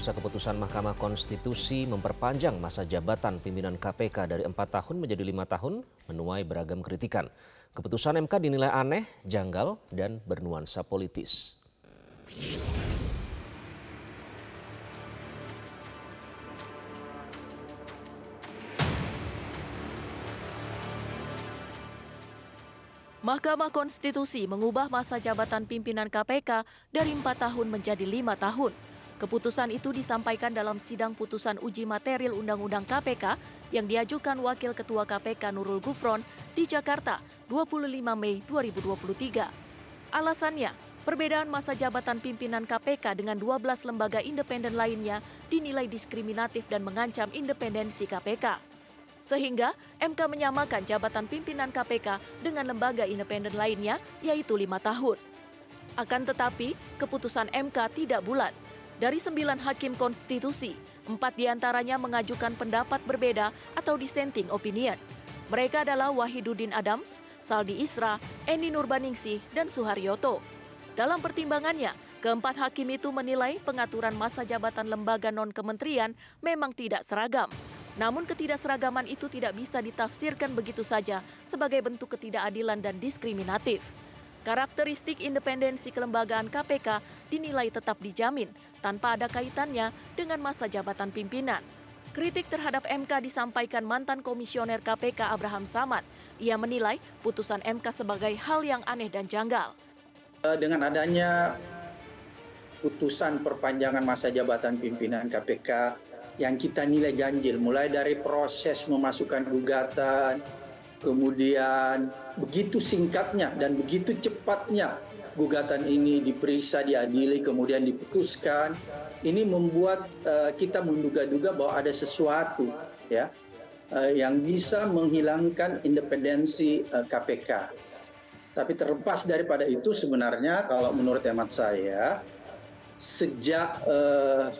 Pemirsa keputusan Mahkamah Konstitusi memperpanjang masa jabatan pimpinan KPK dari 4 tahun menjadi lima tahun menuai beragam kritikan. Keputusan MK dinilai aneh, janggal, dan bernuansa politis. Mahkamah Konstitusi mengubah masa jabatan pimpinan KPK dari empat tahun menjadi lima tahun. Keputusan itu disampaikan dalam sidang putusan uji material Undang-Undang KPK yang diajukan Wakil Ketua KPK Nurul Gufron di Jakarta 25 Mei 2023. Alasannya, perbedaan masa jabatan pimpinan KPK dengan 12 lembaga independen lainnya dinilai diskriminatif dan mengancam independensi KPK. Sehingga MK menyamakan jabatan pimpinan KPK dengan lembaga independen lainnya, yaitu lima tahun. Akan tetapi, keputusan MK tidak bulat. Dari sembilan hakim konstitusi, empat di antaranya mengajukan pendapat berbeda atau dissenting opinion. Mereka adalah Wahiduddin Adams, Saldi Isra, Eni Nurbaningsih, dan Suharyoto. Dalam pertimbangannya, keempat hakim itu menilai pengaturan masa jabatan lembaga non-kementerian memang tidak seragam. Namun ketidakseragaman itu tidak bisa ditafsirkan begitu saja sebagai bentuk ketidakadilan dan diskriminatif. Karakteristik independensi kelembagaan KPK dinilai tetap dijamin tanpa ada kaitannya dengan masa jabatan pimpinan. Kritik terhadap MK disampaikan mantan komisioner KPK Abraham Samad. Ia menilai putusan MK sebagai hal yang aneh dan janggal. Dengan adanya putusan perpanjangan masa jabatan pimpinan KPK yang kita nilai ganjil, mulai dari proses memasukkan gugatan, kemudian begitu singkatnya dan begitu cepatnya gugatan ini diperiksa, diadili, kemudian diputuskan. Ini membuat uh, kita menduga-duga bahwa ada sesuatu ya uh, yang bisa menghilangkan independensi uh, eh, KPK. Tapi terlepas daripada itu sebenarnya kalau menurut hemat saya sejak uh,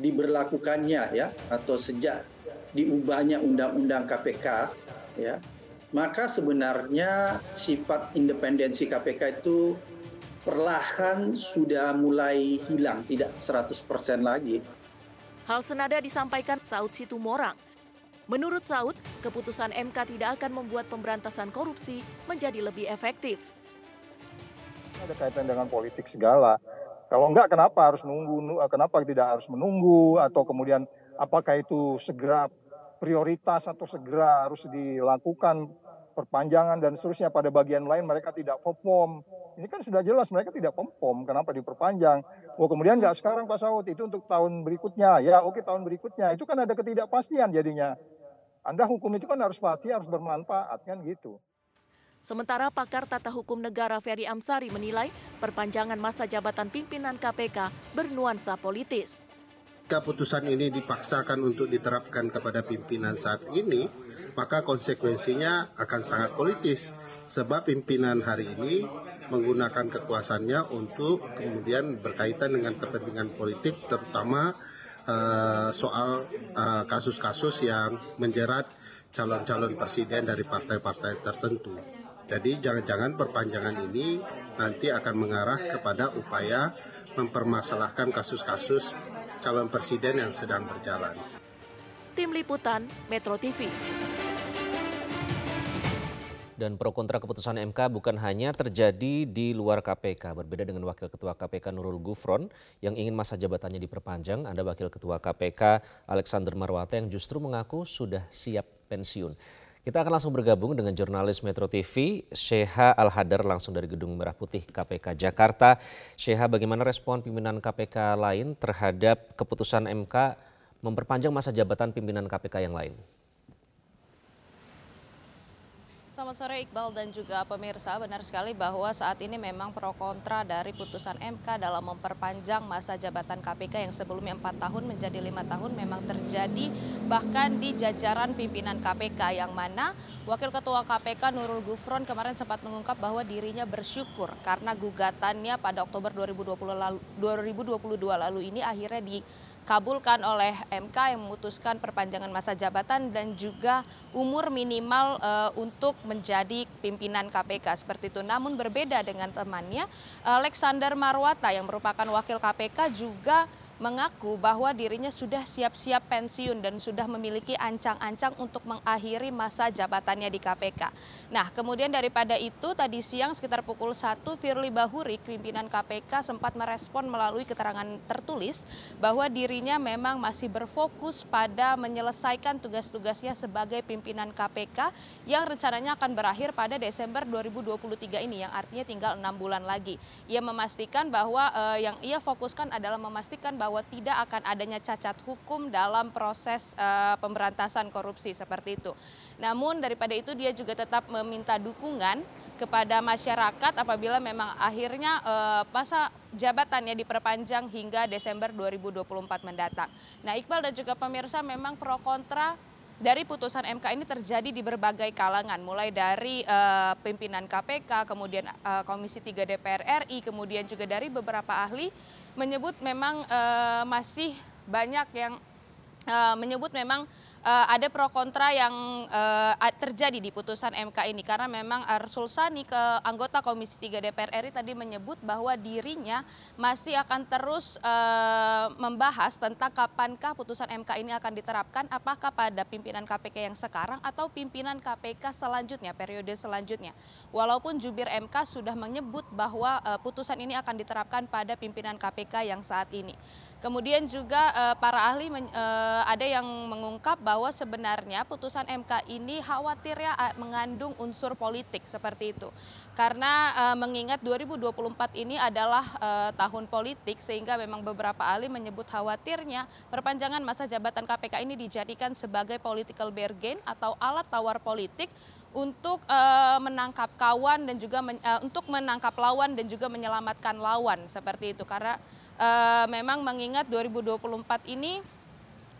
diberlakukannya ya atau sejak diubahnya undang-undang KPK ya maka sebenarnya sifat independensi KPK itu perlahan sudah mulai hilang tidak 100% lagi. Hal senada disampaikan Saud Situmorang. Menurut Saud, keputusan MK tidak akan membuat pemberantasan korupsi menjadi lebih efektif. Ada kaitan dengan politik segala kalau enggak, kenapa harus nunggu? Kenapa tidak harus menunggu? Atau kemudian apakah itu segera prioritas atau segera harus dilakukan perpanjangan dan seterusnya pada bagian lain mereka tidak perform. Ini kan sudah jelas mereka tidak perform. Kenapa diperpanjang? Oh kemudian enggak sekarang Pak Saud itu untuk tahun berikutnya. Ya oke tahun berikutnya. Itu kan ada ketidakpastian jadinya. Anda hukum itu kan harus pasti harus bermanfaat kan gitu. Sementara pakar tata hukum negara Ferry Amsari menilai perpanjangan masa jabatan pimpinan KPK bernuansa politis. Keputusan ini dipaksakan untuk diterapkan kepada pimpinan saat ini, maka konsekuensinya akan sangat politis. Sebab pimpinan hari ini menggunakan kekuasaannya untuk kemudian berkaitan dengan kepentingan politik, terutama uh, soal eh, kasus-kasus uh, yang menjerat calon-calon presiden dari partai-partai tertentu. Jadi jangan-jangan perpanjangan ini nanti akan mengarah kepada upaya mempermasalahkan kasus-kasus calon presiden yang sedang berjalan. Tim Liputan Metro TV. Dan pro kontra keputusan MK bukan hanya terjadi di luar KPK. Berbeda dengan Wakil Ketua KPK Nurul Gufron yang ingin masa jabatannya diperpanjang, ada Wakil Ketua KPK Alexander Marwata yang justru mengaku sudah siap pensiun. Kita akan langsung bergabung dengan jurnalis Metro TV, Sheha Al-Hadar langsung dari Gedung Merah Putih KPK Jakarta. Sheha, bagaimana respon pimpinan KPK lain terhadap keputusan MK memperpanjang masa jabatan pimpinan KPK yang lain? Selamat sore Iqbal dan juga pemirsa. Benar sekali bahwa saat ini memang pro kontra dari putusan MK dalam memperpanjang masa jabatan KPK yang sebelumnya 4 tahun menjadi lima tahun memang terjadi bahkan di jajaran pimpinan KPK yang mana Wakil Ketua KPK Nurul Gufron kemarin sempat mengungkap bahwa dirinya bersyukur karena gugatannya pada Oktober 2020 lalu, 2022 lalu ini akhirnya di dikabulkan oleh MK yang memutuskan perpanjangan masa jabatan dan juga umur minimal uh, untuk menjadi pimpinan KPK seperti itu. Namun berbeda dengan temannya Alexander Marwata yang merupakan wakil KPK juga mengaku bahwa dirinya sudah siap-siap pensiun dan sudah memiliki ancang-ancang untuk mengakhiri masa jabatannya di KPK. Nah, kemudian daripada itu tadi siang sekitar pukul 1 Firly Bahuri, pimpinan KPK sempat merespon melalui keterangan tertulis bahwa dirinya memang masih berfokus pada menyelesaikan tugas-tugasnya sebagai pimpinan KPK yang rencananya akan berakhir pada Desember 2023 ini yang artinya tinggal enam bulan lagi. Ia memastikan bahwa eh, yang ia fokuskan adalah memastikan bahwa bahwa tidak akan adanya cacat hukum dalam proses uh, pemberantasan korupsi seperti itu. Namun daripada itu dia juga tetap meminta dukungan kepada masyarakat apabila memang akhirnya uh, masa jabatannya diperpanjang hingga Desember 2024 mendatang. Nah, Iqbal dan juga pemirsa memang pro kontra dari putusan MK ini terjadi di berbagai kalangan, mulai dari uh, pimpinan KPK, kemudian uh, Komisi 3 DPR RI, kemudian juga dari beberapa ahli menyebut memang uh, masih banyak yang menyebut memang ada pro kontra yang uh, terjadi di putusan MK ini karena memang Arsul Sani ke anggota Komisi 3 DPR RI tadi menyebut bahwa dirinya masih akan terus membahas tentang kapankah putusan MK ini akan diterapkan apakah pada pimpinan KPK yang sekarang atau pimpinan KPK selanjutnya periode selanjutnya. Walaupun jubir MK sudah menyebut bahwa putusan ini akan diterapkan pada pimpinan KPK yang saat ini. Kemudian juga uh, para ahli uh, ada yang mengungkap bahwa sebenarnya putusan MK ini khawatirnya mengandung unsur politik seperti itu. Karena mengingat 2024 ini adalah tahun politik sehingga memang beberapa ahli menyebut khawatirnya perpanjangan masa jabatan KPK ini dijadikan sebagai political bargain atau alat tawar politik untuk menangkap kawan dan juga untuk menangkap lawan dan juga menyelamatkan lawan seperti itu karena uh, memang mengingat 2024 ini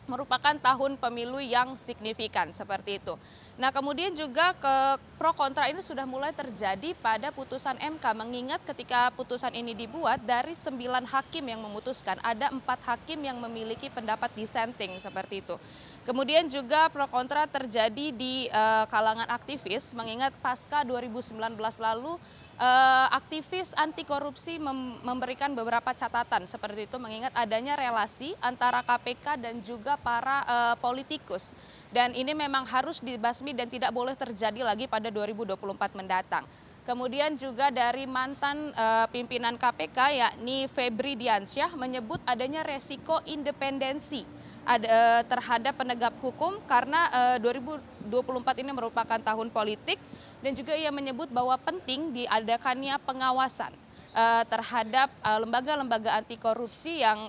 merupakan tahun pemilu yang signifikan seperti itu. Nah kemudian juga ke pro kontra ini sudah mulai terjadi pada putusan MK mengingat ketika putusan ini dibuat dari sembilan hakim yang memutuskan ada empat hakim yang memiliki pendapat dissenting seperti itu. Kemudian juga pro kontra terjadi di uh, kalangan aktivis mengingat pasca 2019 lalu uh, aktivis anti korupsi mem memberikan beberapa catatan seperti itu mengingat adanya relasi antara KPK dan juga para uh, politikus dan ini memang harus dibasmi dan tidak boleh terjadi lagi pada 2024 mendatang. Kemudian juga dari mantan uh, pimpinan KPK yakni Febri Diansyah menyebut adanya resiko independensi ada, terhadap penegak hukum karena uh, 2024 ini merupakan tahun politik dan juga ia menyebut bahwa penting diadakannya pengawasan uh, terhadap eh, lembaga-lembaga anti korupsi yang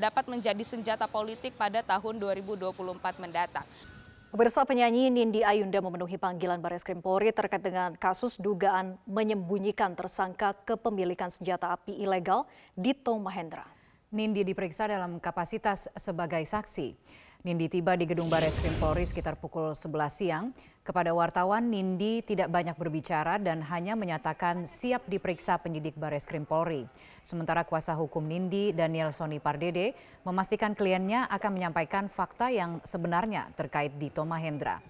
dapat menjadi senjata politik pada tahun 2024 mendatang. Pemirsa penyanyi Nindi Ayunda memenuhi panggilan Baris Krim Polri terkait dengan kasus dugaan menyembunyikan tersangka kepemilikan senjata api ilegal di Tom Mahendra. Nindi diperiksa dalam kapasitas sebagai saksi. Nindi tiba di gedung Baris Krim Polri sekitar pukul 11 siang. Kepada wartawan, Nindi tidak banyak berbicara dan hanya menyatakan siap diperiksa penyidik Baris Krim Polri. Sementara kuasa hukum Nindi, Daniel Soni Pardede, memastikan kliennya akan menyampaikan fakta yang sebenarnya terkait Dito Mahendra.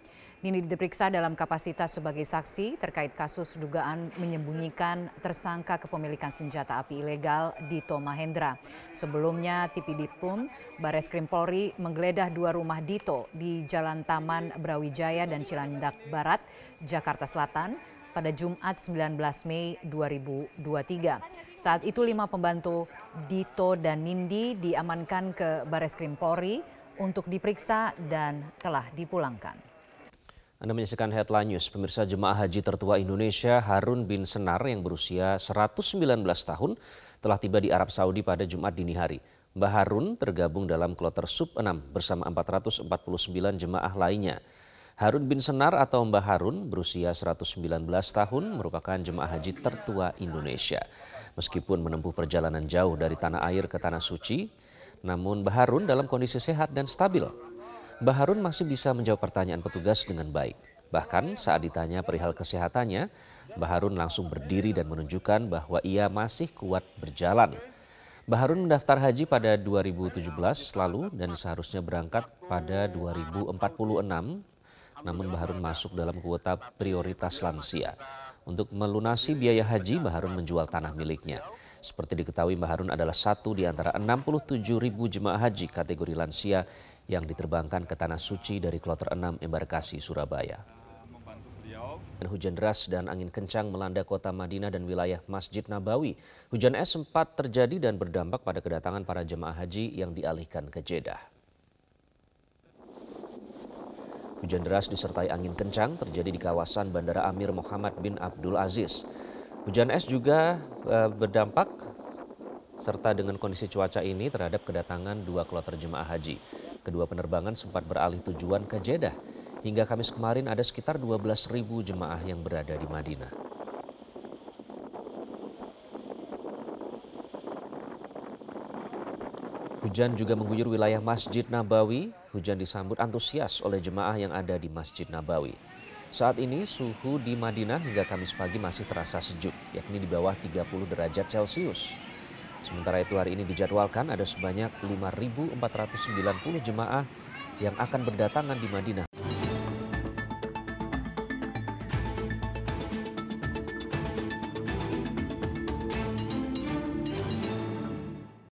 Nini diperiksa dalam kapasitas sebagai saksi terkait kasus dugaan menyembunyikan tersangka kepemilikan senjata api ilegal di Mahendra. Sebelumnya TPD pun Bares Krim Polri menggeledah dua rumah Dito di Jalan Taman Brawijaya dan Cilandak Barat, Jakarta Selatan pada Jumat 19 Mei 2023. Saat itu lima pembantu Dito dan Nindi diamankan ke Bares Krim Polri untuk diperiksa dan telah dipulangkan. Anda menyaksikan headline news. Pemirsa jemaah haji tertua Indonesia Harun bin Senar yang berusia 119 tahun telah tiba di Arab Saudi pada Jumat dini hari. Mbah Harun tergabung dalam kloter Sub 6 bersama 449 jemaah lainnya. Harun bin Senar atau Mbah Harun berusia 119 tahun merupakan jemaah haji tertua Indonesia. Meskipun menempuh perjalanan jauh dari tanah air ke tanah suci, namun Mbah Harun dalam kondisi sehat dan stabil. Mbah Harun masih bisa menjawab pertanyaan petugas dengan baik. Bahkan saat ditanya perihal kesehatannya, Mbah Harun langsung berdiri dan menunjukkan bahwa ia masih kuat berjalan. Mbah Harun mendaftar haji pada 2017 lalu dan seharusnya berangkat pada 2046. Namun Mbah Harun masuk dalam kuota prioritas lansia. Untuk melunasi biaya haji, Mbah Harun menjual tanah miliknya. Seperti diketahui Mbah Harun adalah satu di antara 67 ribu jemaah haji kategori lansia yang diterbangkan ke Tanah Suci dari Kloter 6 Embarkasi, Surabaya. Hujan deras dan angin kencang melanda kota Madinah dan wilayah Masjid Nabawi. Hujan es sempat terjadi dan berdampak pada kedatangan para jemaah haji yang dialihkan ke Jeddah. Hujan deras disertai angin kencang terjadi di kawasan Bandara Amir Muhammad bin Abdul Aziz. Hujan es juga e, berdampak serta dengan kondisi cuaca ini terhadap kedatangan dua kloter jemaah haji. Kedua penerbangan sempat beralih tujuan ke Jeddah. Hingga Kamis kemarin ada sekitar 12 ribu jemaah yang berada di Madinah. Hujan juga mengguyur wilayah Masjid Nabawi. Hujan disambut antusias oleh jemaah yang ada di Masjid Nabawi. Saat ini suhu di Madinah hingga Kamis pagi masih terasa sejuk, yakni di bawah 30 derajat Celcius. Sementara itu hari ini dijadwalkan ada sebanyak 5.490 jemaah yang akan berdatangan di Madinah.